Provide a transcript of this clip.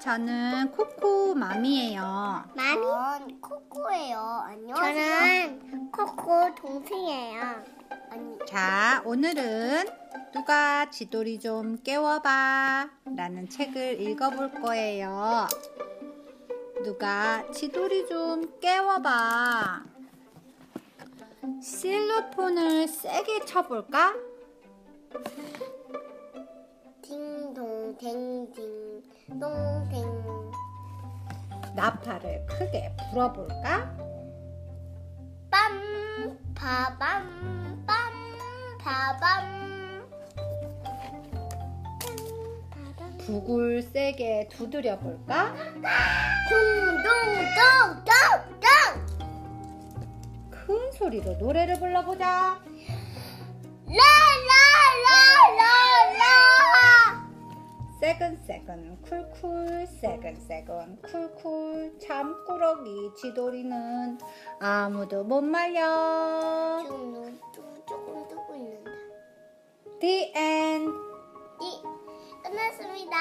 저는 코코 맘이에요. 마미? 전 코코예요. 안녕하세요. 저는 코코 동생이에요. 아니, 자, 오늘은 누가 지돌이 좀 깨워봐 라는 책을 읽어볼 거예요. 누가 지돌이 좀 깨워봐. 실로폰을 세게 쳐볼까? 동댕 나팔을 크게 불어볼까? 빰 파밤 빰 파밤 북을 세게 두드려 볼까? 둥둥둥둥둥 큰 소리로 노래를 불러보자. 라라라라라 새근새근 쿨쿨 새근새근 쿨쿨 잠꾸러기 쥐돌이는 아무도 못 말려. 지금 눈 조- 조금 뜨고 있는데 The end. 이 끝났습니다